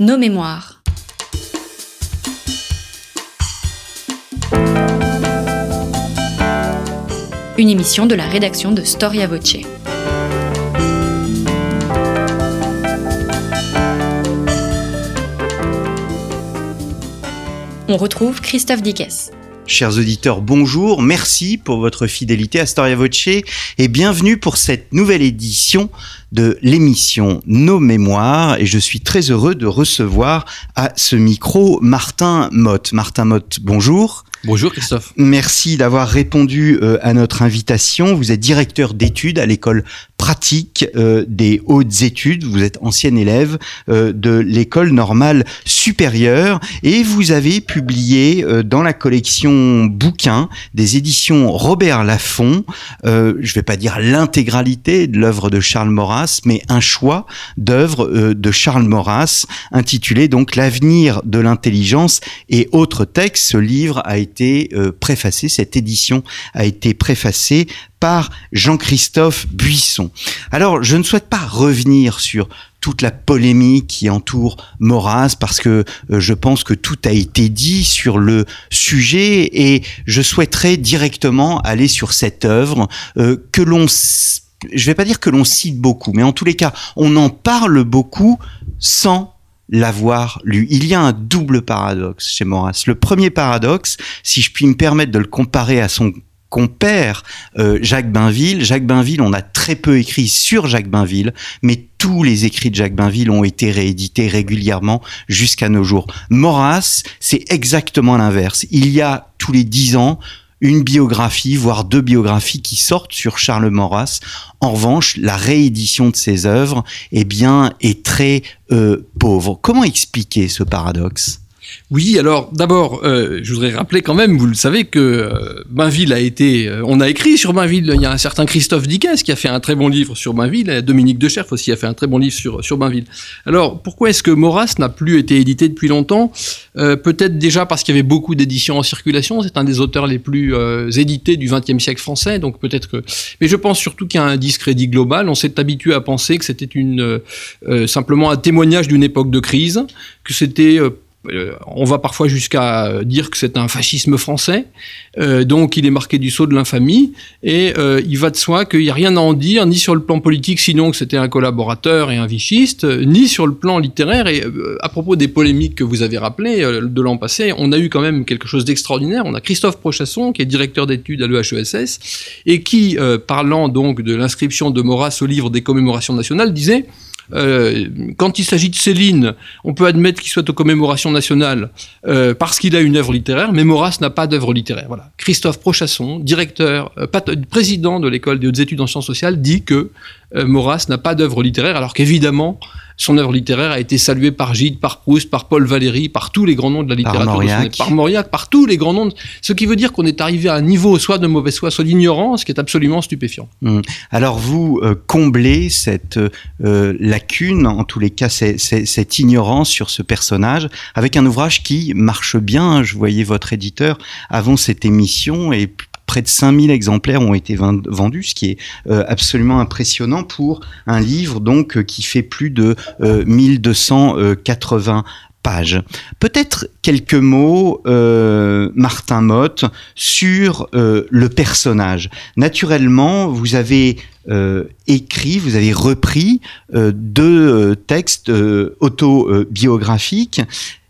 Nos mémoires. Une émission de la rédaction de Storia Voce. On retrouve Christophe Dickès. Chers auditeurs, bonjour, merci pour votre fidélité à Storia Voce et bienvenue pour cette nouvelle édition de l'émission Nos Mémoires et je suis très heureux de recevoir à ce micro Martin Motte. Martin Motte, bonjour. Bonjour Christophe. Merci d'avoir répondu euh, à notre invitation. Vous êtes directeur d'études à l'école pratique euh, des hautes études. Vous êtes ancien élève euh, de l'école normale supérieure et vous avez publié dans la collection bouquins des éditions Robert Laffont, je ne vais pas dire l'intégralité de l'œuvre de Charles Maurras, mais un choix d'œuvres de Charles Maurras intitulé donc L'avenir de l'intelligence et autres textes. Ce livre a été euh, préfacé, cette édition a été préfacée par Jean-Christophe Buisson. Alors, je ne souhaite pas revenir sur toute la polémique qui entoure Maurras parce que euh, je pense que tout a été dit sur le sujet et je souhaiterais directement aller sur cette œuvre euh, que l'on je vais pas dire que l'on cite beaucoup, mais en tous les cas, on en parle beaucoup sans l'avoir lu. Il y a un double paradoxe chez Maurras. Le premier paradoxe, si je puis me permettre de le comparer à son compère euh, Jacques Bainville. Jacques Bainville, on a très peu écrit sur Jacques Bainville, mais tous les écrits de Jacques Bainville ont été réédités régulièrement jusqu'à nos jours. Maurras, c'est exactement l'inverse. Il y a tous les dix ans une biographie, voire deux biographies qui sortent sur Charles Maurras. En revanche, la réédition de ses œuvres, eh bien, est très euh, pauvre. Comment expliquer ce paradoxe? Oui, alors d'abord, euh, je voudrais rappeler quand même, vous le savez, que euh, Bainville a été... Euh, on a écrit sur Bainville, il y a un certain Christophe Dickès qui a fait un très bon livre sur Bainville, Dominique Decherf aussi a fait un très bon livre sur, sur Bainville. Alors, pourquoi est-ce que Maurras n'a plus été édité depuis longtemps? Peut-être déjà parce qu'il y avait beaucoup d'éditions en circulation, c'est un des auteurs les plus édités du XXe siècle français, donc peut-être que... Mais je pense surtout qu'il y a un discrédit global, on s'est habitué à penser que c'était une simplement un témoignage d'une époque de crise, que c'était euh, on va parfois jusqu'à dire que c'est un fascisme français, euh, donc il est marqué du sceau de l'infamie, et euh, il va de soi qu'il n'y a rien à en dire, ni sur le plan politique, sinon que c'était un collaborateur et un vichiste, ni sur le plan littéraire. Et à propos des polémiques que vous avez rappelées de l'an passé, on a eu quand même quelque chose d'extraordinaire. On a Christophe Prochasson, qui est directeur d'études à l'EHESS, et qui, parlant donc de l'inscription de Maurras au livre des commémorations nationales, disait euh, quand il s'agit de Céline, on peut admettre qu'il soit aux commémorations nationales euh, parce qu'il a une œuvre littéraire, mais Maurras n'a pas d'œuvre littéraire. Voilà. Christophe Prochasson, directeur, euh, président de l'école des hautes études en sciences sociales, dit que Maurras n'a pas d'œuvre littéraire, alors qu'évidemment, son œuvre littéraire a été saluée par Gide, par Proust, par Paul Valéry, par tous les grands noms de la littérature. Par Mauriac. Par Mauriac, par tous les grands noms. Ce qui veut dire qu'on est arrivé à un niveau soit de mauvaise foi, soit d'ignorance, qui est absolument stupéfiant. Hum. Alors vous euh, comblez cette euh, lacune, en tous les cas, cette ignorance sur ce personnage, avec un ouvrage qui marche bien. Je voyais votre éditeur avant cette émission et près de 5000 exemplaires ont été vendus, ce qui est euh, absolument impressionnant pour un livre donc euh, qui fait plus de 1280 euh, pages. Peut-être quelques mots, Martin Motte, sur le personnage. Naturellement, vous avez écrit, vous avez repris deux textes autobiographiques.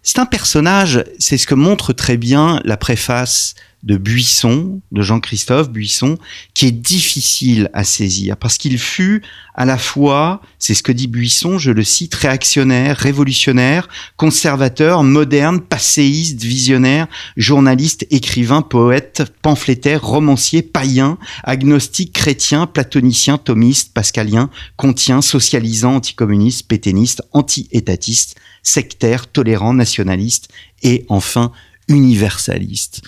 C'est un personnage, c'est ce que montre très bien la préface de Buisson, de Jean-Christophe Buisson, qui est difficile à saisir parce qu'il fut à la fois, c'est ce que dit Buisson, je le cite, réactionnaire, révolutionnaire, conservateur, moderne, passéiste, visionnaire, journaliste, écrivain, poète, pamphlétaire, romancier, païen, agnostique, chrétien, platonicien, thomiste, pascalien, contient, socialisant, anticommuniste, péténiste, anti-étatiste, sectaire, tolérant, nationaliste et enfin universaliste.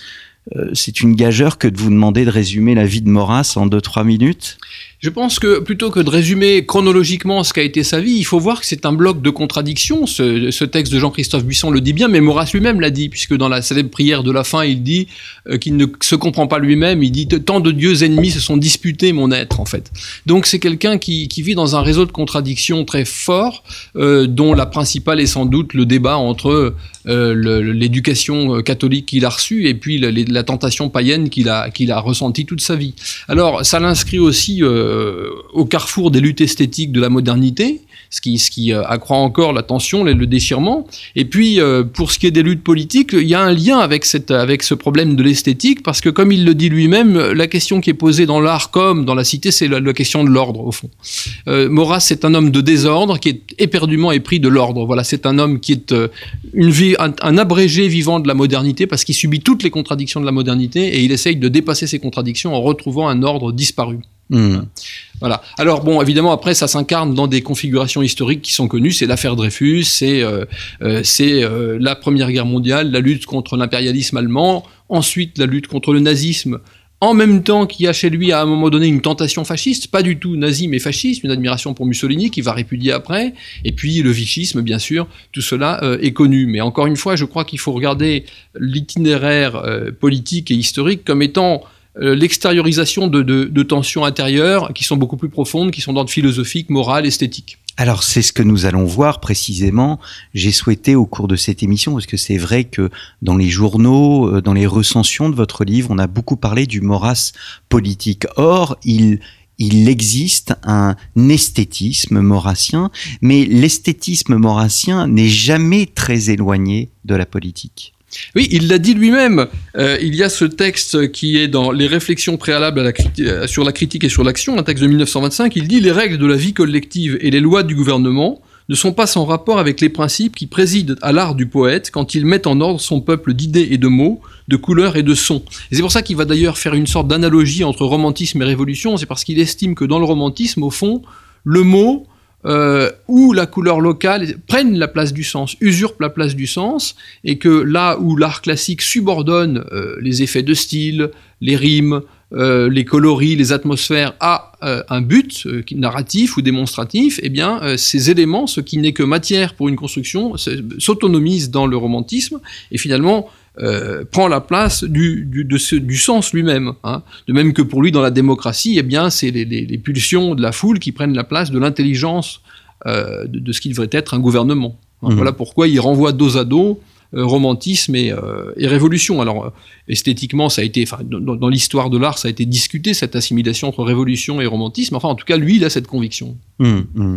Euh, c'est une gageure que de vous demander de résumer la vie de Maurras en 2-3 minutes? Je pense que plutôt que de résumer chronologiquement ce qu'a été sa vie, il faut voir que c'est un bloc de contradictions. Ce, texte de Jean-Christophe Buisson le dit bien, mais Maurras lui-même l'a dit, puisque dans la célèbre prière de la fin, il dit euh, qu'il ne se comprend pas lui-même. Il dit tant de dieux ennemis se sont disputés mon être, en fait. Donc c'est quelqu'un qui, vit dans un réseau de contradictions très fort, euh, dont la principale est sans doute le débat entre euh, l'éducation catholique qu'il a reçue et puis la, tentation païenne qu'il a, ressentie toute sa vie. Alors ça l'inscrit aussi au carrefour des luttes esthétiques de la modernité, ce qui, euh, accroît encore la tension, le, déchirement. Et puis, euh, pour ce qui est des luttes politiques, il y a un lien avec, ce problème de l'esthétique, parce que comme il le dit lui-même, la question qui est posée dans l'art comme dans la cité, c'est la, question de l'ordre, au fond. Euh, Maurras, c'est un homme de désordre qui est éperdument épris de l'ordre. Voilà, c'est un homme qui est un, un abrégé vivant de la modernité, parce qu'il subit toutes les contradictions de la modernité, et il essaye de dépasser ces contradictions en retrouvant un ordre disparu. Mmh. Voilà. Alors bon, évidemment, après, ça s'incarne dans des configurations historiques qui sont connues. C'est l'affaire Dreyfus, c'est euh, euh, euh, la Première Guerre mondiale, la lutte contre l'impérialisme allemand, ensuite la lutte contre le nazisme. En même temps qu'il y a chez lui à un moment donné une tentation fasciste, pas du tout nazi mais fasciste, une admiration pour Mussolini qui va répudier après, et puis le vichisme bien sûr, tout cela est connu. Mais encore une fois, je crois qu'il faut regarder l'itinéraire politique et historique comme étant l'extériorisation de, de, tensions intérieures qui sont beaucoup plus profondes, qui sont d'ordre philosophique, moral, esthétique. Alors c'est ce que nous allons voir précisément. J'ai souhaité au cours de cette émission, parce que c'est vrai que dans les journaux, euh, dans les recensions de votre livre, on a beaucoup parlé du moras politique. Or, il, il existe un esthétisme maurassien, mais l'esthétisme maurassien n'est jamais très éloigné de la politique. Oui, il l'a dit lui-même. Euh, il y a ce texte qui est dans les réflexions préalables euh, sur la critique et sur l'action, un texte de 1925. Il dit les règles de la vie collective et les lois du gouvernement ne sont pas sans rapport avec les principes qui président à l'art du poète quand il met en ordre son peuple d'idées et de mots, de couleurs et de sons. Et c'est pour ça qu'il va d'ailleurs faire une sorte d'analogie entre romantisme et révolution. C'est parce qu'il estime que dans le romantisme, au fond, le mot euh, où la couleur locale prenne la place du sens, usurpe la place du sens, et que là où l'art classique subordonne euh, les effets de style, les rimes, euh, les coloris, les atmosphères à un but narratif ou démonstratif, eh bien ces éléments, ce qui n'est que matière pour une construction, s'autonomisent dans le romantisme et finalement euh, prend la place du, du, de ce, du sens lui-même. Hein. De même que pour lui, dans la démocratie, eh bien, c'est les, les, les, pulsions de la foule qui prennent la place de l'intelligence euh, de, de, ce qui devrait être un gouvernement. Hein. Mmh. Voilà pourquoi il renvoie dos à dos romantisme et, euh, et, révolution. Alors euh, esthétiquement, ça a été, enfin, dans, dans l'histoire de l'art, ça a été discuté cette assimilation entre révolution et romantisme. Enfin, en tout cas, lui, il a cette conviction. Mmh, mmh.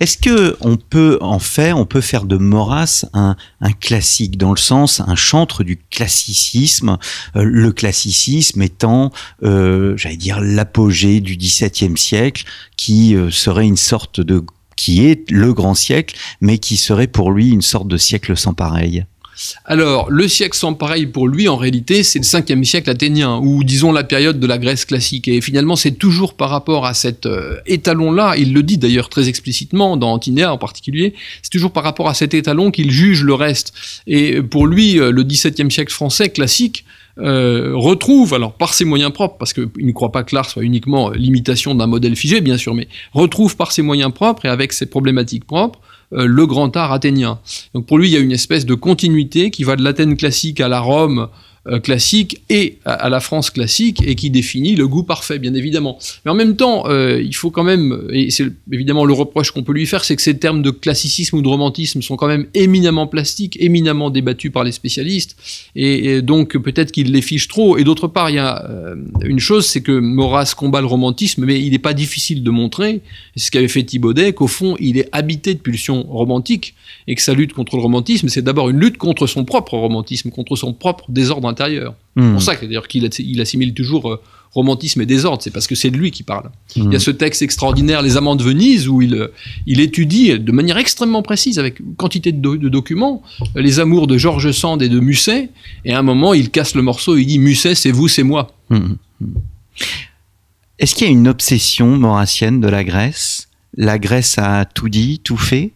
Est-ce que on peut en faire, on peut faire de Maurras un, un classique dans le sens, un chantre du classicisme, euh, le classicisme étant, euh, j'allais dire, l'apogée du XVIIe siècle, qui euh, serait une sorte de qui est le grand siècle, mais qui serait pour lui une sorte de siècle sans pareil? Alors, le siècle sans pareil pour lui, en réalité, c'est le 5e siècle athénien, ou disons la période de la Grèce classique. Et finalement, c'est toujours par rapport à cet euh, étalon-là, il le dit d'ailleurs très explicitement, dans Antinéa en particulier, c'est toujours par rapport à cet étalon qu'il juge le reste. Et pour lui, euh, le 17e siècle français classique, euh, retrouve, alors par ses moyens propres, parce qu'il ne croit pas que l'art soit uniquement l'imitation d'un modèle figé, bien sûr, mais retrouve par ses moyens propres et avec ses problématiques propres, le grand art athénien. Donc pour lui, il y a une espèce de continuité qui va de l'Athènes classique à la Rome euh, classique et à, la France classique et qui définit le goût parfait, bien évidemment. Mais en même temps, euh, il faut quand même, et c'est évidemment le reproche qu'on peut lui faire, c'est que ces termes de classicisme ou de romantisme sont quand même éminemment plastiques, éminemment débattus par les spécialistes, et, et donc peut-être qu'il les fiche trop. Et d'autre part, il y a euh, une chose, c'est que Maurras combat le romantisme, mais il n'est pas difficile de montrer, c'est ce qu'avait fait Thibaudet, qu'au fond, il est habité de pulsions romantiques, et que sa lutte contre le romantisme, c'est d'abord une lutte contre son propre romantisme, contre son propre désordre intérieur. Mmh. C'est pour ça d'ailleurs qu'il il assimile toujours euh, romantisme et désordre, c'est parce que c'est de lui qui parle. Mmh. Il y a ce texte extraordinaire, Les Amants de Venise, où il, il étudie de manière extrêmement précise, avec une quantité de, do de, documents, les amours de Georges Sand et de Musset, et à un moment, il casse le morceau, il dit Musset, c'est vous, c'est moi. Mmh. Est-ce qu'il y a une obsession maurassienne de la Grèce? La Grèce a tout dit, tout fait?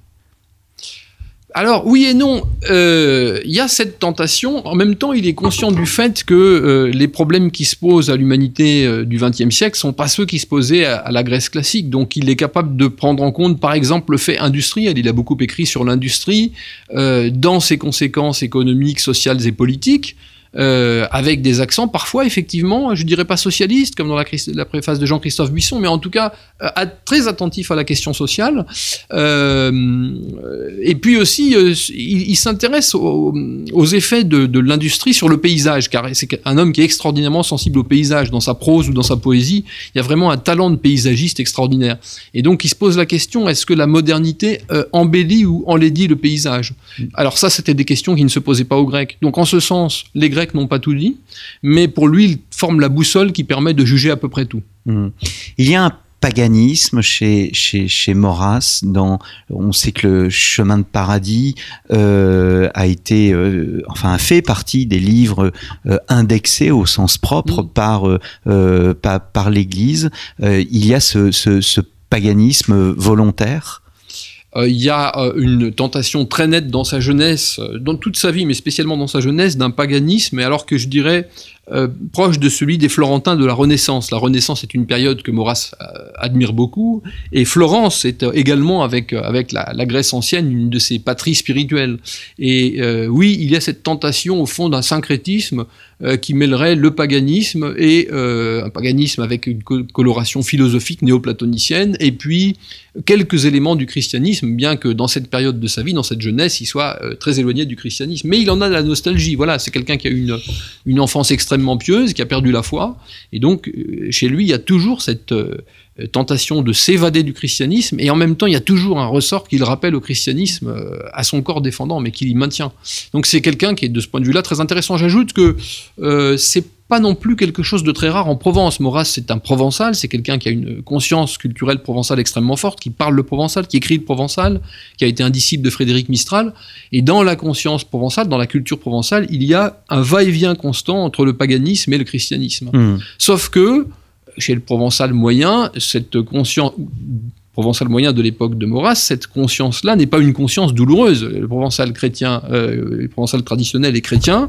Alors oui et non, euh, il y a cette tentation. En même temps, il est conscient du fait que euh, les problèmes qui se posent à l'humanité euh, du XXe siècle sont pas ceux qui se posaient à, à, la Grèce classique. Donc il est capable de prendre en compte, par exemple, le fait industriel. Il a beaucoup écrit sur l'industrie dans ses conséquences économiques, sociales et politiques. Euh, avec des accents parfois effectivement, je dirais pas socialistes comme dans la, préface de Jean-Christophe Buisson, mais en tout cas euh, très attentif à la question sociale. Euh, et puis aussi, il, s'intéresse aux, effets de, de l'industrie sur le paysage, car c'est un homme qui est extraordinairement sensible au paysage dans sa prose ou dans sa poésie. Il y a vraiment un talent de paysagiste extraordinaire. Et donc, il se pose la question est-ce que la modernité embellit ou enlaidit le paysage? Alors ça, c'était des questions qui ne se posaient pas aux Grecs. Donc, en ce sens, les Grecs n'ont pas tout dit, mais pour lui, il forme la boussole qui permet de juger à peu près tout. Mmh. Il y a un paganisme chez, chez, chez Maurras. Dans, on sait que le chemin de paradis euh, a été, euh, enfin, a fait partie des livres euh, indexés au sens propre mmh. par, par, par l'Église. Il y a ce, ce, ce paganisme volontaire il y a euh, une tentation très nette dans sa jeunesse, euh, dans toute sa vie, mais spécialement dans sa jeunesse, d'un paganisme, alors que je dirais euh, proche de celui des Florentins de la Renaissance. La Renaissance est une période que Maurras euh, admire beaucoup, et Florence est également avec avec la, Grèce ancienne une de ses patries spirituelles. Et euh, oui, il y a cette tentation au fond d'un syncrétisme euh, qui mêlerait le paganisme et euh, un paganisme avec une coloration philosophique néoplatonicienne, et puis quelques éléments du christianisme, bien que dans cette période de sa vie, dans cette jeunesse, il soit très éloigné du christianisme. Mais il en a de la nostalgie. Voilà, c'est quelqu'un qui a une une enfance extrêmement pieuse, qui a perdu la foi. Et donc, chez lui, il y a toujours cette euh, tentation de s'évader du christianisme, et en même temps, il y a toujours un ressort qui le rappelle au christianisme euh, à son corps défendant, mais qui l'y maintient. Donc c'est quelqu'un qui est de ce point de vue-là très intéressant. J'ajoute que euh, c'est pas non plus quelque chose de très rare en Provence. Maurras, c'est un provençal, c'est quelqu'un qui a une conscience culturelle provençale extrêmement forte, qui parle le provençal, qui écrit le provençal, qui a été un disciple de Frédéric Mistral. Et dans la conscience provençale, dans la culture provençale, il y a un va-et-vient constant entre le paganisme et le christianisme. Mmh. Sauf que, chez le provençal moyen, cette conscience provençal moyen de l'époque de Maurras, cette conscience-là n'est pas une conscience douloureuse. Le provençal chrétien, euh, le provençal traditionnel est chrétien,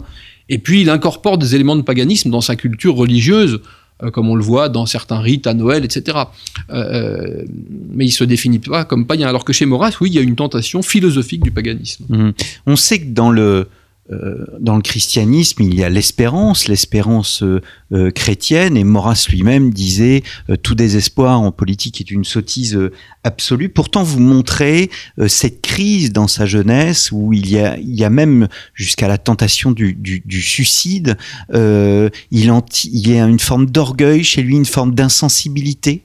et puis il incorpore des éléments de paganisme dans sa culture religieuse, euh, comme on le voit dans certains rites à Noël, etc. Euh, mais il se définit pas comme païen. Alors que chez Maurras, oui, il y a une tentation philosophique du paganisme. Mmh. On sait que dans le euh, dans le christianisme, il y a l'espérance, l'espérance euh, euh, chrétienne, et Maurras lui-même disait euh, tout désespoir en politique est une sottise euh, absolue. Pourtant, vous montrez cette crise dans sa jeunesse où il y a, même jusqu'à la tentation du, suicide. il, il y a une forme d'orgueil chez lui, une forme d'insensibilité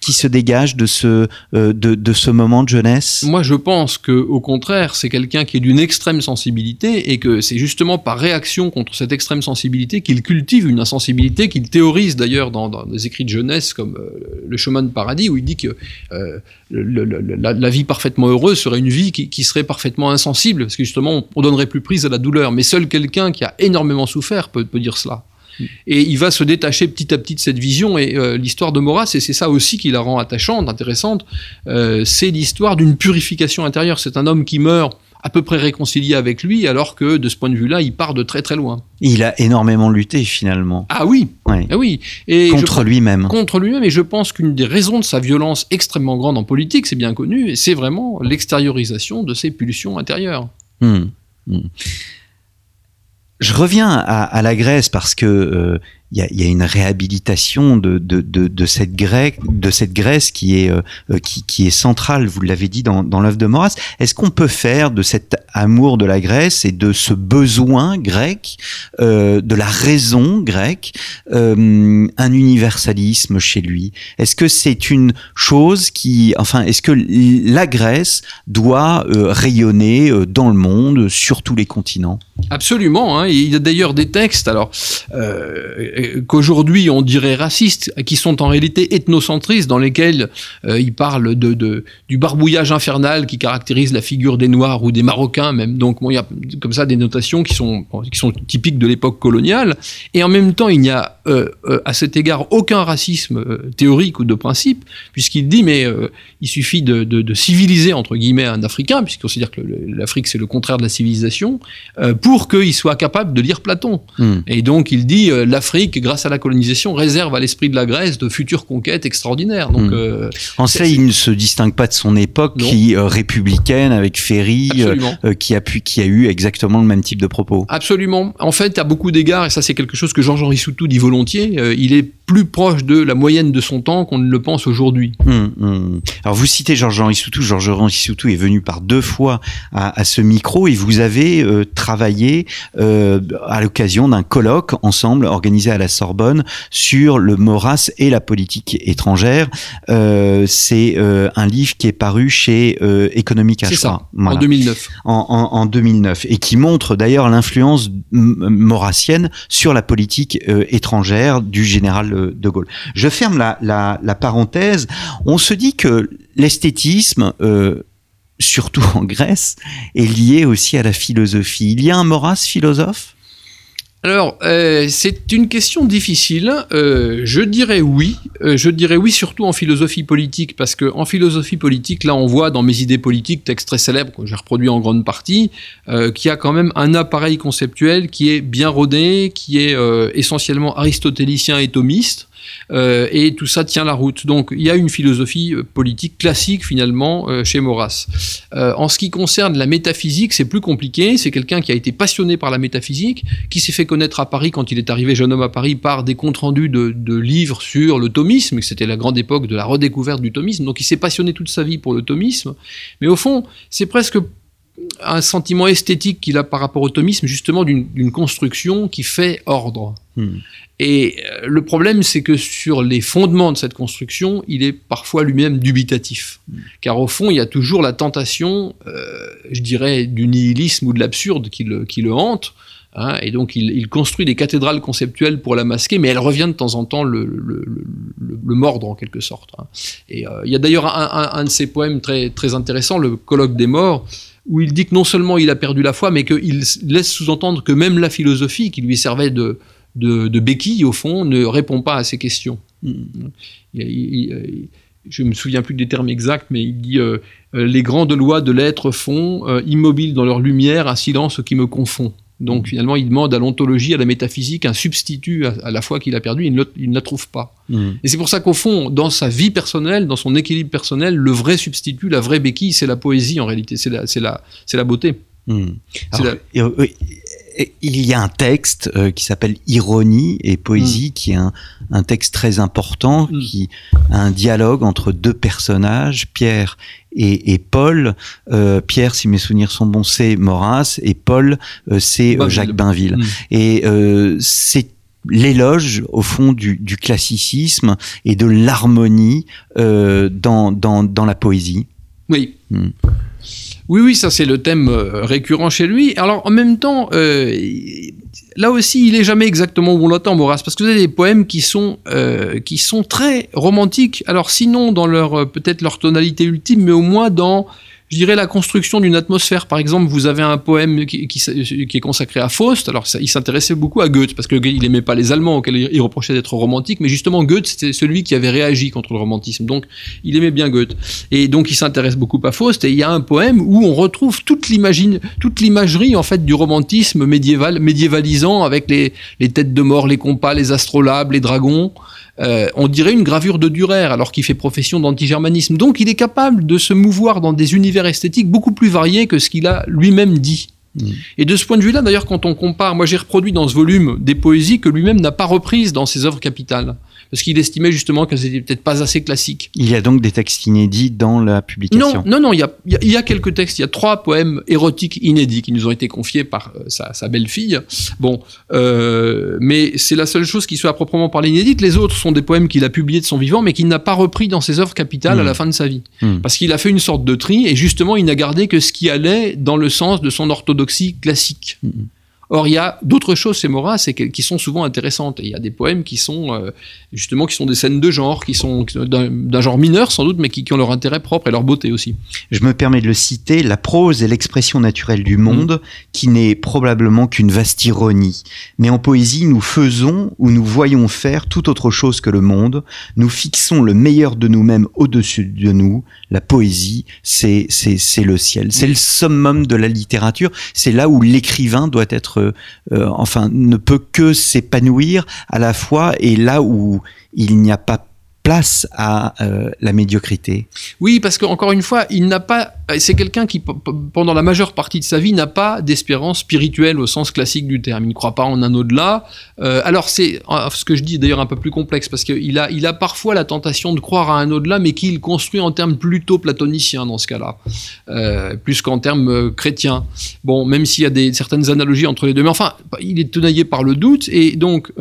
qui se dégage de ce, euh, de, de, ce moment de jeunesse? Moi, je pense que, au contraire, c'est quelqu'un qui est d'une extrême sensibilité et que c'est justement par réaction contre cette extrême sensibilité qu'il cultive une insensibilité qu'il théorise d'ailleurs dans, dans, des écrits de jeunesse comme euh, Le chemin de paradis, où il dit que euh, le, le, la, la, vie parfaitement heureuse serait une vie qui, qui, serait parfaitement insensible, parce que justement, on, donnerait plus prise à la douleur. Mais seul quelqu'un qui a énormément souffert peut, peut dire cela. Et il va se détacher petit à petit de cette vision. Et euh, l'histoire de Maurras, et c'est ça aussi qui la rend attachante, intéressante, euh, c'est l'histoire d'une purification intérieure. C'est un homme qui meurt à peu près réconcilié avec lui, alors que de ce point de vue-là, il part de très très loin. Il a énormément lutté finalement. Ah oui, ouais. ah oui. Et contre lui-même. Contre lui-même, et je pense qu'une des raisons de sa violence extrêmement grande en politique, c'est bien connu, c'est vraiment l'extériorisation de ses pulsions intérieures. Mmh. Mmh. Je reviens à, la Grèce parce que euh, il y, a, une réhabilitation de, cette Grèce, de cette Grèce qui est, euh, qui, qui, est centrale, vous l'avez dit dans, l'œuvre de Maurras. Est-ce qu'on peut faire de cet amour de la Grèce et de ce besoin grec, euh, de la raison grecque, euh, un universalisme chez lui? Est-ce que c'est une chose qui, enfin, est-ce que la Grèce doit euh, rayonner euh, dans le monde, sur tous les continents? Absolument. Hein. Il y a d'ailleurs des textes, alors qu'aujourd'hui on dirait racistes, qui sont en réalité ethnocentristes, dans lesquels euh, il parle de, de, du barbouillage infernal qui caractérise la figure des Noirs ou des Marocains même. Donc bon, il y a comme ça des notations qui sont, qui sont typiques de l'époque coloniale. Et en même temps, il n'y a euh, euh, à cet égard aucun racisme euh, théorique ou de principe, puisqu'il dit mais euh, il suffit de, de- de civiliser entre guillemets un Africain, puisqu'il considère que le- l'Afrique c'est le contraire de la civilisation, euh, pour qu'il soit capable de lire Platon. Hmm. Et donc il dit euh, grâce à la colonisation, réserve à l'esprit de la Grèce de futures conquêtes extraordinaires. Donc Mm. euh, En cela, il ne se distingue pas de son époque, Non. qui euh, républicaine avec Ferry, euh, qui a pu, qui a eu exactement le même type de propos. Absolument. En fait, à beaucoup d'égards, et ça c'est quelque chose que Georges-Henri Soutou dit volontiers, il est plus proche de la moyenne de son temps qu'on ne le pense aujourd'hui. Hum, hum. Alors vous citez Georges-Henri Soutou. Georges-Henri Soutou est venu par deux fois à, à ce micro et vous avez travaillé à l'occasion d'un colloque ensemble organisé à la Sorbonne sur le Maurras et la politique étrangère. Euh, C'est euh, un livre qui est paru chez euh, Économique C'est ça, Voilà. en 2009. en, en- en 2009 et qui montre d'ailleurs l'influence maurassienne sur la politique euh, étrangère du général de Gaulle. Je ferme la, la, la parenthèse. On se dit que l'esthétisme, surtout en Grèce, est lié aussi à la philosophie. Il y a un Maurras philosophe? Alors, euh, c'est une question difficile. Euh, je dirais oui. Euh, je dirais oui, surtout en philosophie politique, parce que en philosophie politique, là, on voit dans mes idées politiques, texte très célèbre que j'ai reproduit en grande partie, qu'il y a quand même un appareil conceptuel qui est bien rodé, qui est essentiellement aristotélicien et thomiste. Euh, et tout ça tient la route. Donc il y a une philosophie euh, politique classique finalement euh, chez Maurras. En ce qui concerne la métaphysique, c'est plus compliqué. C'est quelqu'un qui a été passionné par la métaphysique, qui s'est fait connaître à Paris quand il est arrivé jeune homme à Paris par des comptes rendus de, de livres sur le thomisme, c'était la grande époque de la redécouverte du thomisme. Donc il s'est passionné toute sa vie pour le thomisme. Mais au fond, c'est presque un sentiment esthétique qu'il a par rapport au thomisme, justement d'une construction qui fait ordre. Hmm. Et euh, le problème, c'est que sur les fondements de cette construction, il est parfois lui-même dubitatif. Car au fond, il y a toujours la tentation, euh, je dirais, du nihilisme ou de l'absurde qui le, qui le hante. hein, et donc, il, il construit des cathédrales conceptuelles pour la masquer, mais elle revient de temps en temps le, le, le- le- le mordre, en quelque sorte. hein. Et euh, il y a d'ailleurs un, un- un de ses poèmes très, très intéressant, le Colloque des morts, où il dit que non seulement il a perdu la foi, mais qu'il laisse sous-entendre que même la philosophie, qui lui servait de, de, de béquille, au fond, ne répond pas à ces questions. Il- il- il- je me souviens plus des termes exacts, mais il dit euh, euh, les grandes lois de l'être font, euh, immobiles dans leur lumière, un silence qui me confond. Donc finalement, il demande à l'ontologie, à la métaphysique, un substitut à, à la foi qu'il a perdue, il ne, il ne la trouve pas. Hum. Et c'est pour ça qu'au fond, dans sa vie personnelle, dans son équilibre personnel, le vrai substitut, la vraie béquille, c'est la poésie en réalité, c'est la, c'est la, c'est la beauté. Alors, euh, il y a un texte euh, qui s'appelle Ironie et Poésie, qui est un, un texte très important, Mm. qui a un dialogue entre deux personnages, Pierre et, et Paul. Euh, Pierre, si mes souvenirs sont bons, c'est Maurras, et Paul, euh, c'est. Jacques Bainville. Mm. Et c'est l'éloge au fond du, du classicisme et de l'harmonie dans, dans, dans la poésie. Oui. Oui, oui, ça c'est le thème euh, récurrent chez lui. Alors en même temps, euh, là aussi, il est jamais exactement où on l'attend, Maurras, parce que vous avez des poèmes qui sont euh, qui sont très romantiques. Alors sinon dans leur peut-être leur tonalité ultime, mais au moins dans je dirais la construction d'une atmosphère. Par exemple, vous avez un poème qui, est consacré à Faust. Alors, il s'intéressait beaucoup à Goethe parce que il aimait pas les Allemands auxquels il reprochait d'être romantique, mais justement Goethe c'était celui qui avait réagi contre le romantisme. Donc, il aimait bien Goethe. Et donc il s'intéresse beaucoup à Faust et il y a un poème où on retrouve toute l'imagerie en fait du romantisme médiéval, médiévalisant avec les têtes de mort, les compas, les astrolabes, les dragons. Euh, on dirait une gravure de Dürer alors qu'il fait profession d'antigermanisme. Donc il est capable de se mouvoir dans des univers esthétiques beaucoup plus variés que ce qu'il a lui-même dit. Mm. Et de ce point de vue-là, d'ailleurs, quand on compare, moi j'ai reproduit dans ce volume des poésies que lui-même n'a pas reprises dans ses œuvres capitales, parce qu'il estimait justement qu'elles étaient peut-être pas assez classiques. Il y a donc des textes inédits dans la publication. Non, non, non, il y a, il y a- il y a quelques textes, il y a trois poèmes érotiques inédits qui nous ont été confiés par euh, sa, sa belle-fille. Bon, euh, mais c'est la seule chose qui soit à proprement parler inédite. Les autres sont des poèmes qu'il a publiés de son vivant, mais qu'il n'a pas repris dans ses œuvres capitales à Hmm. la fin de sa vie. Hmm. Parce qu'il a fait une sorte de tri, et justement, il n'a gardé que ce qui allait dans le sens de son orthodoxie classique. Hmm. Or, il y a d'autres choses chez et qui sont souvent intéressantes. Il y a des poèmes qui sont euh, justement qui sont des scènes de genre, qui sont d'un genre mineur sans doute, mais qui, qui, ont leur intérêt propre et leur beauté aussi. Je me permets de le citer, la prose est l'expression naturelle du monde, mmh. qui n'est probablement qu'une vaste ironie. Mais en poésie, nous faisons ou nous voyons faire tout autre chose que le monde. Nous fixons le meilleur de nous-mêmes au-dessus de nous. La poésie, c'est c'est le ciel, c'est le summum de la littérature. C'est là où l'écrivain doit être euh, enfin, ne peut que s'épanouir à la fois et là où il n'y a pas place à euh, la médiocrité. Oui, parce qu'encore une fois, il n'a pas. C'est quelqu'un qui, pendant la majeure partie de sa vie, n'a pas d'espérance spirituelle au sens classique du terme. Il ne croit pas en un au-delà. Euh, alors c'est ce que je dis d'ailleurs un peu plus complexe parce qu'il a, il a parfois la tentation de croire à un au-delà, mais qu'il construit en termes plutôt platoniciens dans ce cas-là, euh, plus qu'en termes chrétiens. Bon, même s'il y a des certaines analogies entre les deux, mais enfin, il est tenaillé par le doute et donc,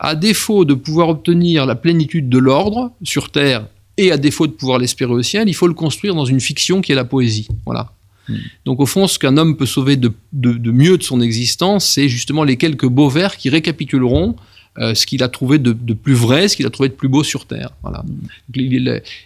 à défaut de pouvoir obtenir la plénitude de l'ordre sur Terre et à défaut de pouvoir l'espérer au ciel, il faut le construire dans une fiction qui est la poésie. Voilà. Hmm. Donc au fond, ce qu'un homme peut sauver de, mieux de son existence, c'est justement les quelques beaux vers qui récapituleront euh, ce qu'il a trouvé de, plus vrai, ce qu'il a trouvé de plus beau sur Terre. Voilà.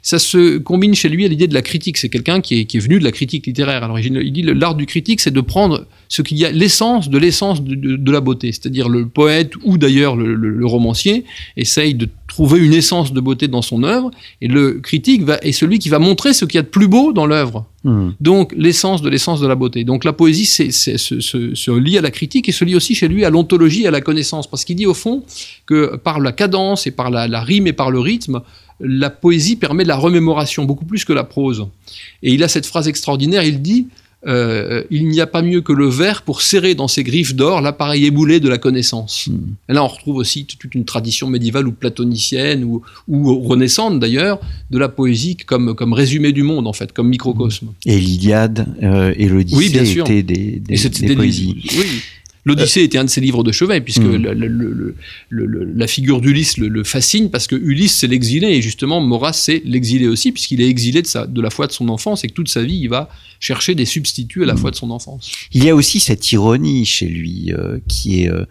ça se combine chez lui à l'idée de la critique. C'est quelqu'un qui est, venu de la critique littéraire. Alors il dit l'art du critique, c'est de prendre ce qu'il y a, l'essence de l'essence de, la beauté. C'est-à-dire le poète ou d'ailleurs le, romancier essaye de trouver une essence de beauté dans son œuvre, et le critique va, est celui qui va montrer ce qu'il y a de plus beau dans l'œuvre. Hmm. Donc l'essence de l'essence de la beauté. Donc la poésie c'est, se, lie à la critique et se lie aussi chez lui à l'ontologie à la connaissance. Parce qu'il dit au fond que par la cadence et par la, rime et par le rythme, la poésie permet de la remémoration beaucoup plus que la prose. Et il a cette phrase extraordinaire, il dit euh, il n'y a pas mieux que le verre pour serrer dans ses griffes d'or l'appareil éboulé de la connaissance. Hmm. Et là, on retrouve aussi toute une tradition médiévale ou platonicienne ou, ou renaissante d'ailleurs de la poésie comme, comme résumé du monde en fait, comme microcosme. Et l'Iliade euh, et l'Odyssée étaient des, des, poésies. Oui. L'Odyssée était un de ses livres de chevet, puisque hmm. la figure d'Ulysse le, fascine, parce que Ulysse, c'est l'exilé, et justement, Maurras, c'est l'exilé aussi, puisqu'il est exilé de, de la foi de son enfance, et que toute sa vie, il va chercher des substituts à la hmm. foi de son enfance. Il y a aussi cette ironie chez lui, euh, qui est... Euh, euh,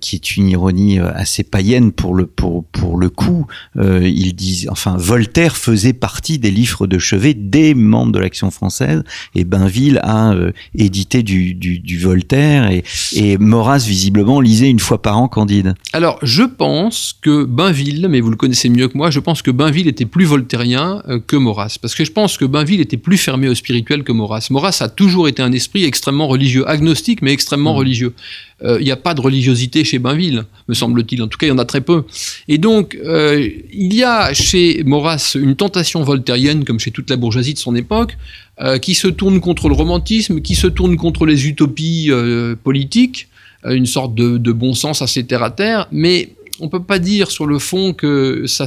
qui est une ironie euh, assez païenne pour le pour pour le coup. Euh, il dit, enfin, Voltaire faisait partie des livres de chevet des membres de l'Action française, et Bainville a euh, édité du, du, du, Voltaire, et, et Maurras visiblement lisait une fois par an Candide. Alors, je pense que Bainville, mais vous le connaissez mieux que moi, je pense que Bainville était plus voltairien que Maurras, parce que je pense que Bainville était plus fermé au spirituel que Maurras. Maurras a toujours été un esprit extrêmement religieux, agnostique mais extrêmement mmh. religieux. Il n'y a pas de religiosité chez Bainville, me semble-t-il. En tout cas, il y en a très peu. Et donc, euh, il y a chez Maurras une tentation voltairienne, comme chez toute la bourgeoisie de son époque, euh, qui se tourne contre le romantisme, qui se tourne contre les utopies euh, politiques, une sorte de, bon sens assez terre à terre, mais on peut pas dire sur le fond que ça,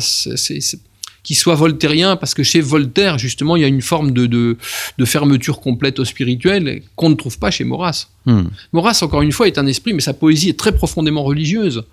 qui soit voltairien, parce que chez Voltaire, justement, il y a une forme de, de, fermeture complète au spirituel qu'on ne trouve pas chez Maurras. Hmm. Maurras, encore une fois, est un esprit, mais sa poésie est très profondément religieuse.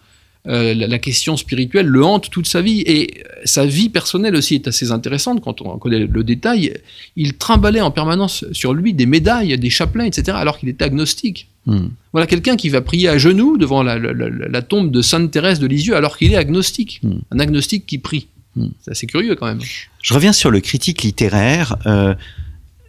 Euh, la, question spirituelle le hante toute sa vie. Et sa vie personnelle aussi est assez intéressante quand on connaît le détail. Il trimballait en permanence sur lui des médailles, des chapelains, etc., alors qu'il était agnostique. Hmm. Voilà quelqu'un qui va prier à genoux devant la, tombe de Sainte Thérèse de Lisieux alors qu'il est agnostique. Hmm. Un agnostique qui prie. Hmm. C'est assez curieux quand même. Je reviens sur le critique littéraire. Euh,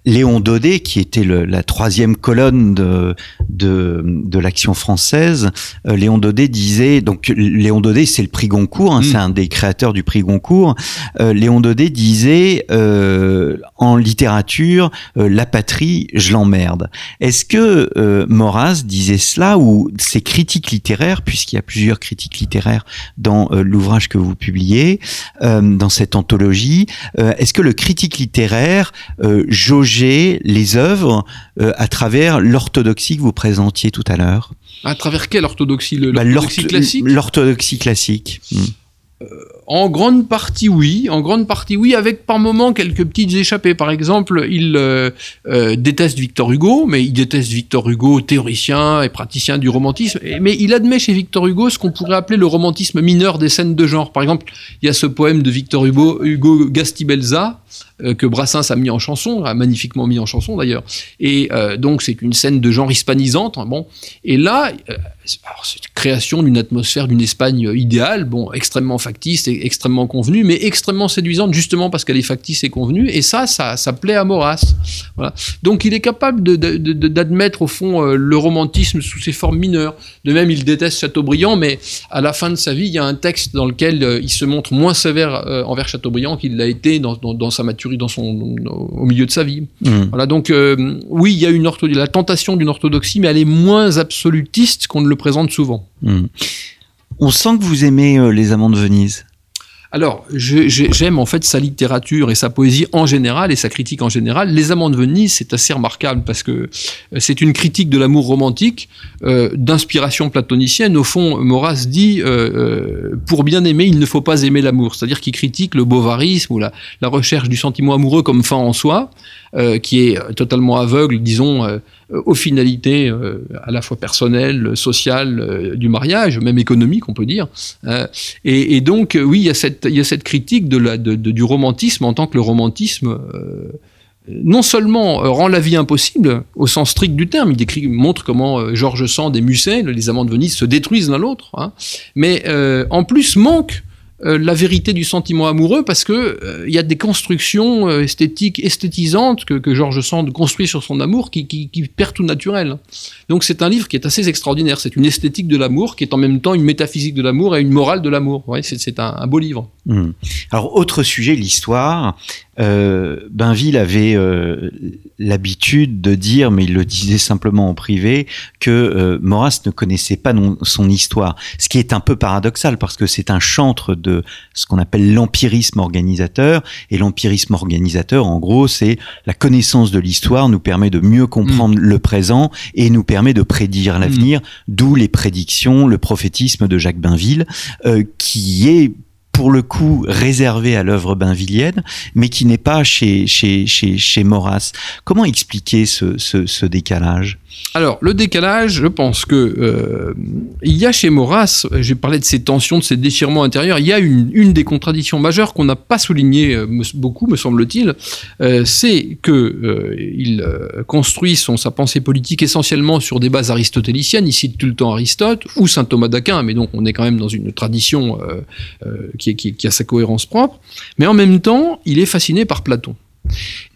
Léon Daudet, qui était la troisième colonne de, de, de l'action française, euh, Léon Daudet disait, donc Léon Daudet c'est le prix Goncourt, hein, mm. c'est un des créateurs du prix Goncourt, euh, Léon Daudet disait euh, en littérature, la patrie, je l'emmerde. Est-ce que Maurras disait cela ou ses critiques littéraires, puisqu'il y a plusieurs critiques littéraires dans l'ouvrage que vous publiez, dans cette anthologie, est-ce que le critique littéraire les œuvres euh, à travers l'orthodoxie que vous présentiez tout à l'heure. À travers quelle orthodoxie bah, L'orthodoxie classique? L'orthodoxie classique. Hmm. en grande partie oui, en grande partie oui, avec par moments quelques petites échappées. Par exemple, il euh, euh, déteste Victor Hugo, mais il déteste Victor Hugo, théoricien et praticien du romantisme. Mais il admet chez Victor Hugo ce qu'on pourrait appeler le romantisme mineur des scènes de genre. Par exemple, il y a ce poème de Victor Hugo, Hugo Gastibelza, euh, que Brassens a mis en chanson, a magnifiquement mis en chanson d'ailleurs. Et donc c'est une scène de genre hispanisante. Hein, bon, et là, c'est une création d'une atmosphère d'une Espagne idéale, bon, extrêmement factice, et extrêmement convenue, mais extrêmement séduisante justement parce qu'elle est factice et convenue. Et ça, ça, ça plaît à Maurras. Voilà. Donc il est capable d'admettre au fond euh, le romantisme sous ses formes mineures. De même, il déteste Chateaubriand, mais à la fin de sa vie, il y a un texte dans lequel euh, il se montre moins sévère euh, envers Chateaubriand qu'il l'a été dans, sa maturité, dans son, au milieu de sa vie. Mmh. Voilà. Donc oui, il y a une la tentation d'une orthodoxie, mais elle est moins absolutiste qu'on ne le présente souvent. Hmm. On sent que vous aimez euh, les amants de Venise. Alors, j'aime en fait sa littérature et sa poésie en général et sa critique en général. Les Amants de Venise, c'est assez remarquable parce que euh, c'est une critique de l'amour romantique euh, d'inspiration platonicienne. Au fond, Maurras dit pour bien aimer, il ne faut pas aimer l'amour. C'est-à-dire qu'il critique le bovarisme ou la, recherche du sentiment amoureux comme fin en soi, qui est totalement aveugle, disons euh, aux finalités euh, à la fois personnelles, sociales euh, du mariage, même économiques, on peut dire. Et, et, donc, oui, il y a cette, y a cette critique de la, de, du romantisme en tant que le romantisme non seulement rend la vie impossible au sens strict du terme, il décrit, montre comment Georges Sand et Musset, les amants de Venise, se détruisent l'un l'autre, hein, mais en plus manque euh, la vérité du sentiment amoureux parce que il euh, y a des constructions euh, esthétiques esthétisantes que, que Georges Sand construit sur son amour qui, qui, perd tout naturel. Donc c'est un livre qui est assez extraordinaire. C'est une esthétique de l'amour qui est en même temps une métaphysique de l'amour et une morale de l'amour. C'est un, beau livre. Hmm. Alors autre sujet, l'histoire. Bainville avait l'habitude de dire, mais il le disait simplement en privé, que Maurras ne connaissait pas non, son histoire. Ce qui est un peu paradoxal parce que c'est un chantre de ce qu'on appelle l'empirisme organisateur. Et l'empirisme organisateur, en gros, c'est la connaissance de l'histoire nous permet de mieux comprendre mm. le présent et nous permet de prédire l'avenir, mm. d'où les prédictions, le prophétisme de Jacques Bainville, euh, qui est pour le coup réservé à l'œuvre bainvillienne, mais qui n'est pas chez, chez, chez, chez Maurras. Comment expliquer ce, ce, décalage? Alors, le décalage, je pense que euh, il y a chez Maurras, j'ai parlé de ces tensions, de ces déchirements intérieurs, il y a une, une des contradictions majeures qu'on n'a pas souligné euh, beaucoup, me semble-t-il, euh, c'est que il construit son, sa pensée politique essentiellement sur des bases aristotéliciennes, il cite tout le temps Aristote ou saint Thomas d'Aquin, mais donc on est quand même dans une tradition qui, qui, qui a sa cohérence propre, mais en même temps, il est fasciné par Platon.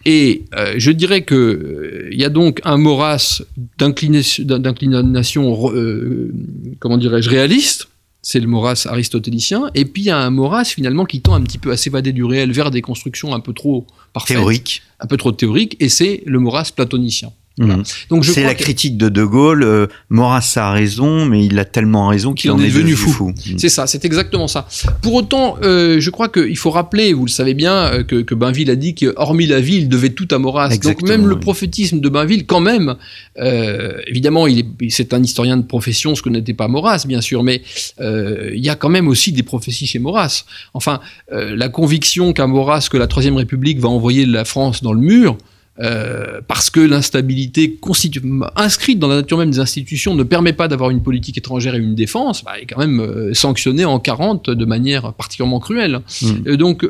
Et euh, je dirais que euh, il y a donc un moras d'inclination, euh, comment dirais-je, réaliste. C'est le moras aristotélicien. Et puis il y a un moras finalement qui tend un petit peu à s'évader du réel vers des constructions un peu trop parfaites, un peu trop théoriques. Et c'est le moras platonicien. Mhm. Donc c'est la critique de De Gaulle. Euh, Maurras a raison, mais il a tellement raison qu'il en, est devenu fou. Mhm. C'est ça, c'est exactement ça. Pour autant, euh, je crois qu'il faut rappeler, vous le savez bien, euh, que, que Bainville a dit que hormis la vie, il devait tout à Maurras. Donc même le prophétisme de Bainville, quand même, euh, évidemment, il c'est un historien de profession, ce que n'était pas Maurras, bien sûr, mais il y a quand même aussi des prophéties chez Maurras. Enfin, la conviction qu'à Maurras que la Troisième République va envoyer la France dans le mur. Euh, parce que l'instabilité inscrite dans la nature même des institutions ne permet pas d'avoir une politique étrangère et une défense, bah, est quand même euh, sanctionnée en 40 de manière particulièrement cruelle. Mmh. Euh, donc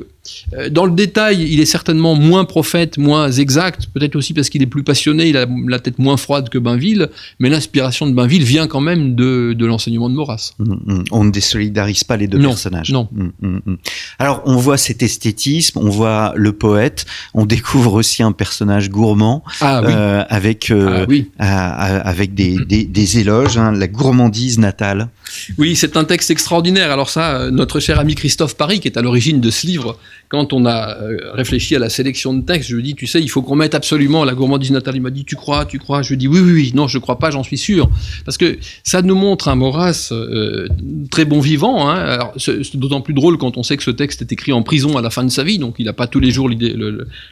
dans le détail, il est certainement moins prophète, moins exact, peut-être aussi parce qu'il est plus passionné, il a la tête moins froide que Bainville, mais l'inspiration de Bainville vient quand même de, de l'enseignement de Maurras. Mm, mm. On ne désolidarise pas les deux personnages. Non. Mm, Alors, on voit cet esthétisme, on voit le poète, on découvre aussi un personnage gourmand, ah, oui. euh, avec, euh, ah, avec des, des, des éloges, hein, la gourmandise natale. Oui, c'est un texte extraordinaire. Alors ça, euh, notre cher ami Christophe Paris, qui est à l'origine de ce livre, quand on a euh, réfléchi à la sélection de textes, je lui ai dit, tu sais, il faut qu'on mette absolument la gourmandise natale. Il m'a dit, tu crois, tu crois? Je lui ai dit, oui, oui, oui, non, je ne crois pas, j'en suis sûr. Parce que ça nous montre un Maurras euh, très bon vivant. Hein. c'est d'autant plus drôle quand on sait que ce texte est écrit en prison à la fin de sa vie, donc il n'a pas tous les jours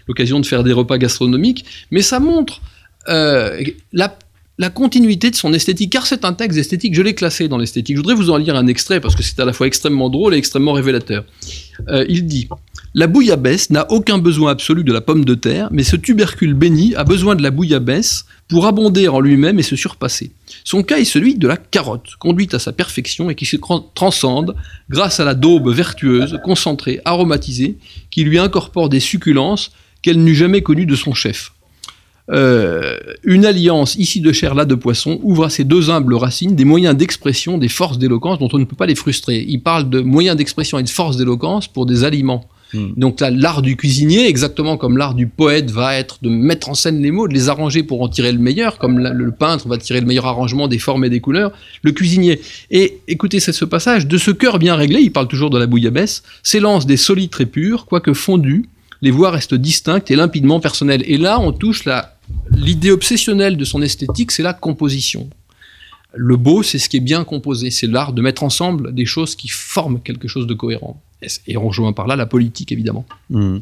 l'occasion de faire des repas gastronomiques. Mais ça montre la la continuité de son esthétique, car c'est un texte esthétique, je l'ai classé dans l'esthétique. Je voudrais vous en lire un extrait parce que c'est à la fois extrêmement drôle et extrêmement révélateur. Euh, il dit La bouillabaisse n'a aucun besoin absolu de la pomme de terre, mais ce tubercule béni a besoin de la bouillabaisse pour abonder en lui-même et se surpasser. Son cas est celui de la carotte, conduite à sa perfection et qui se transcende grâce à la daube vertueuse, concentrée, aromatisée, qui lui incorpore des succulences qu'elle n'eût jamais connues de son chef. Euh, une alliance ici de chair, là de poisson, ouvre à ces deux humbles racines des moyens d'expression, des forces d'éloquence dont on ne peut pas les frustrer. Il parle de moyens d'expression et de forces d'éloquence pour des aliments. Hmm. Donc là, l'art du cuisinier, exactement comme l'art du poète va être de mettre en scène les mots, de les arranger pour en tirer le meilleur, comme le peintre va tirer le meilleur arrangement des formes et des couleurs, le cuisinier. Et écoutez c'est ce passage, de ce cœur bien réglé, il parle toujours de la bouillabaisse, s'élance des solides très purs, quoique fondus, les voix restent distinctes et limpidement personnelles. Et là, on touche la l'idée obsessionnelle de son esthétique, c'est la composition. Le beau, c'est ce qui est bien composé, c'est l'art de mettre ensemble des choses qui forment quelque chose de cohérent. Et on rejoint par là la politique, évidemment. Hmm.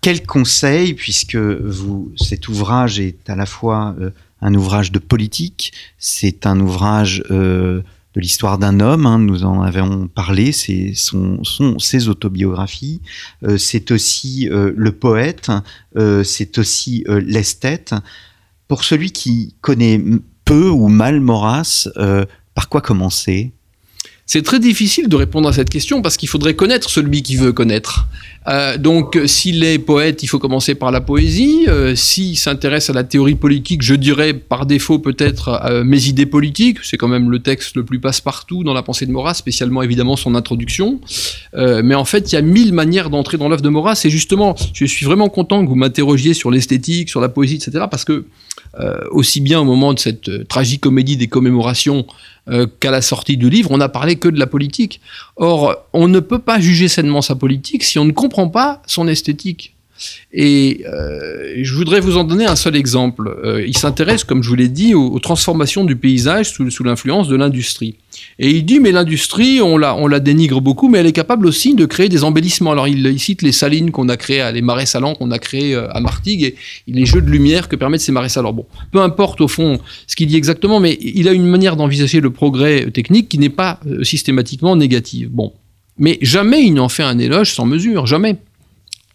Quel conseil, puisque vous, cet ouvrage est à la fois euh, un ouvrage de politique, c'est un ouvrage euh, l'histoire d'un homme, hein, nous en avons parlé, c'est son, ses autobiographies, euh, c'est aussi euh, le poète, euh, c'est aussi l'esthète. Pour celui qui connaît peu ou mal Maurras, par quoi commencer? C'est très difficile de répondre à cette question parce qu'il faudrait connaître celui qui veut connaître. Euh, donc, s'il est poète, il faut commencer par la poésie. Euh, s'il s'intéresse à la théorie politique, je dirais par défaut peut-être euh, mes idées politiques. C'est quand même le texte le plus passe-partout dans la pensée de Maurras, spécialement évidemment son introduction. mais en fait, il y a mille manières d'entrer dans l'œuvre de Maurras. Et justement, je suis vraiment content que vous m'interrogiez sur l'esthétique, sur la poésie, etc. Parce que aussi bien au moment de cette tragique comédie des commémorations euh, qu'à la sortie du livre, on n'a parlé que de la politique. Or, on ne peut pas juger sainement sa politique si on ne comprend pas son esthétique. Et euh, je voudrais vous en donner un seul exemple. Euh, il s'intéresse, comme je vous l'ai dit, aux, transformations du paysage sous l'influence de l'industrie. Et il dit, mais l'industrie, on la, on la dénigre beaucoup, mais elle est capable aussi de créer des embellissements. Alors il, cite les salines qu'on a créées, les marais salants qu'on a créés euh, à Martigues, et les jeux de lumière que permettent ces marais salants. Bon, peu importe au fond ce qu'il dit exactement, mais il a une manière d'envisager le progrès technique qui n'est pas systématiquement négative. Bon, mais jamais il n'en fait un éloge sans mesure, jamais.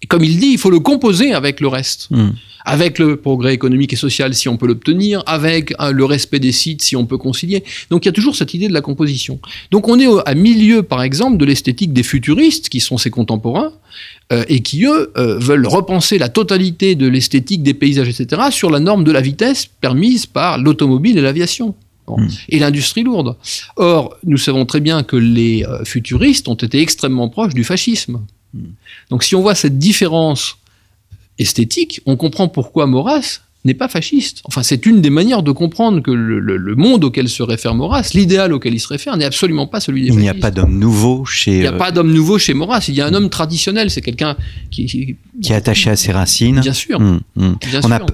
Et comme il dit, il faut le composer avec le reste. Hmm. Avec le progrès économique et social si on peut l'obtenir, avec euh, le respect des sites si on peut concilier. Donc il y a toujours cette idée de la composition. Donc on est à milieu, par exemple, de l'esthétique des futuristes, qui sont ses contemporains, euh, et qui, eux, euh, veulent repenser la totalité de l'esthétique des paysages, etc., sur la norme de la vitesse permise par l'automobile et l'aviation. Hmm. Et l'industrie lourde. Or, nous savons très bien que les futuristes ont été extrêmement proches du fascisme. Donc si on voit cette différence esthétique, on comprend pourquoi Maurras n'est pas fasciste. Enfin, c'est une des manières de comprendre que le, monde auquel se réfère Maurras, l'idéal auquel il se réfère, n'est absolument pas celui des Il n'y a pas d'homme nouveau chez... Il n'y a pas d'homme nouveau chez Maurras, il y a un homme traditionnel, c'est quelqu'un qui, qui... est attaché à ses racines. Bien sûr. Hum, hum.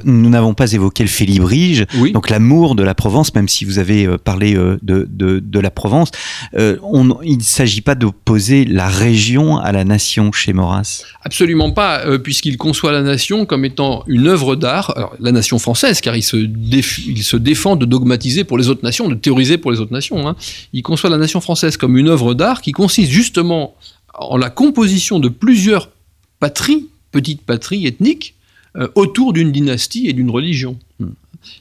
nous n'avons pas évoqué le félibrige, donc l'amour de la Provence, même si vous avez euh, parlé euh, de, de, la Provence. Euh, il ne s'agit pas d'opposer la région à la nation chez Maurras. Absolument pas, puisqu'il conçoit la nation comme étant une œuvre d'art. Alors, la nation française, car il se, défend de dogmatiser pour les autres nations, de théoriser pour les autres nations. Hein. Il conçoit la nation française comme une œuvre d'art qui consiste justement en la composition de plusieurs patries, petites patries ethniques, euh, autour d'une dynastie et d'une religion. Hmm.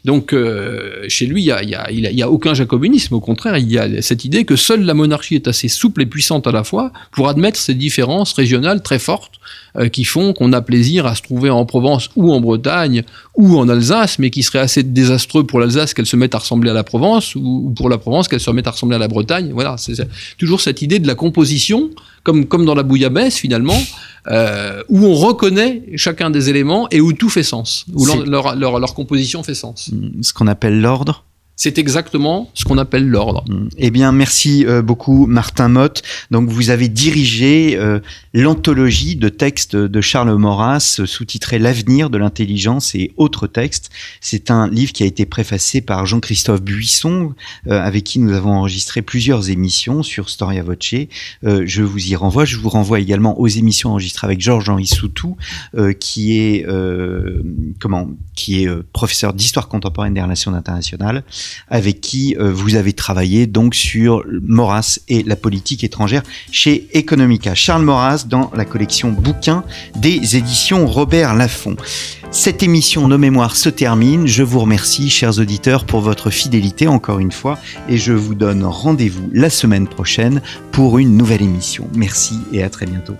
Donc, euh, chez lui, il n'y a, aucun jacobinisme. Au contraire, il y a cette idée que seule la monarchie est assez souple et puissante à la fois pour admettre ces différences régionales très fortes euh, qui font qu'on a plaisir à se trouver en Provence ou en Bretagne ou en Alsace, mais qui serait assez désastreux pour l'Alsace qu'elle se mette à ressembler à la Provence ou, pour la Provence qu'elle se remette à ressembler à la Bretagne. Voilà, c'est toujours cette idée de la composition, comme, comme dans la bouillabaisse finalement, euh, où on reconnaît chacun des éléments et où tout fait sens, où leur, leur, leur, composition fait sens. Ce qu'on appelle l'ordre c'est exactement ce qu'on appelle l'ordre. Mm. Eh bien, merci euh, beaucoup, Martin Mott. Donc, vous avez dirigé euh, l'anthologie de textes de Charles Maurras, euh, sous-titré L'avenir de l'intelligence et autres textes. C'est un livre qui a été préfacé par Jean-Christophe Buisson, avec qui nous avons enregistré plusieurs émissions sur Storia Voce. je vous y renvoie. Je vous renvoie également aux émissions enregistrées avec Georges-Henri Soutou, qui est comment, qui est professeur d'histoire contemporaine des relations internationales avec qui euh, vous avez travaillé donc sur Maurras et la politique étrangère chez Economica. Charles Maurras dans la collection bouquins des éditions Robert Laffont. Cette émission Nos Mémoires se termine. Je vous remercie, chers auditeurs, pour votre fidélité encore une fois et je vous donne rendez-vous la semaine prochaine pour une nouvelle émission. Merci et à très bientôt.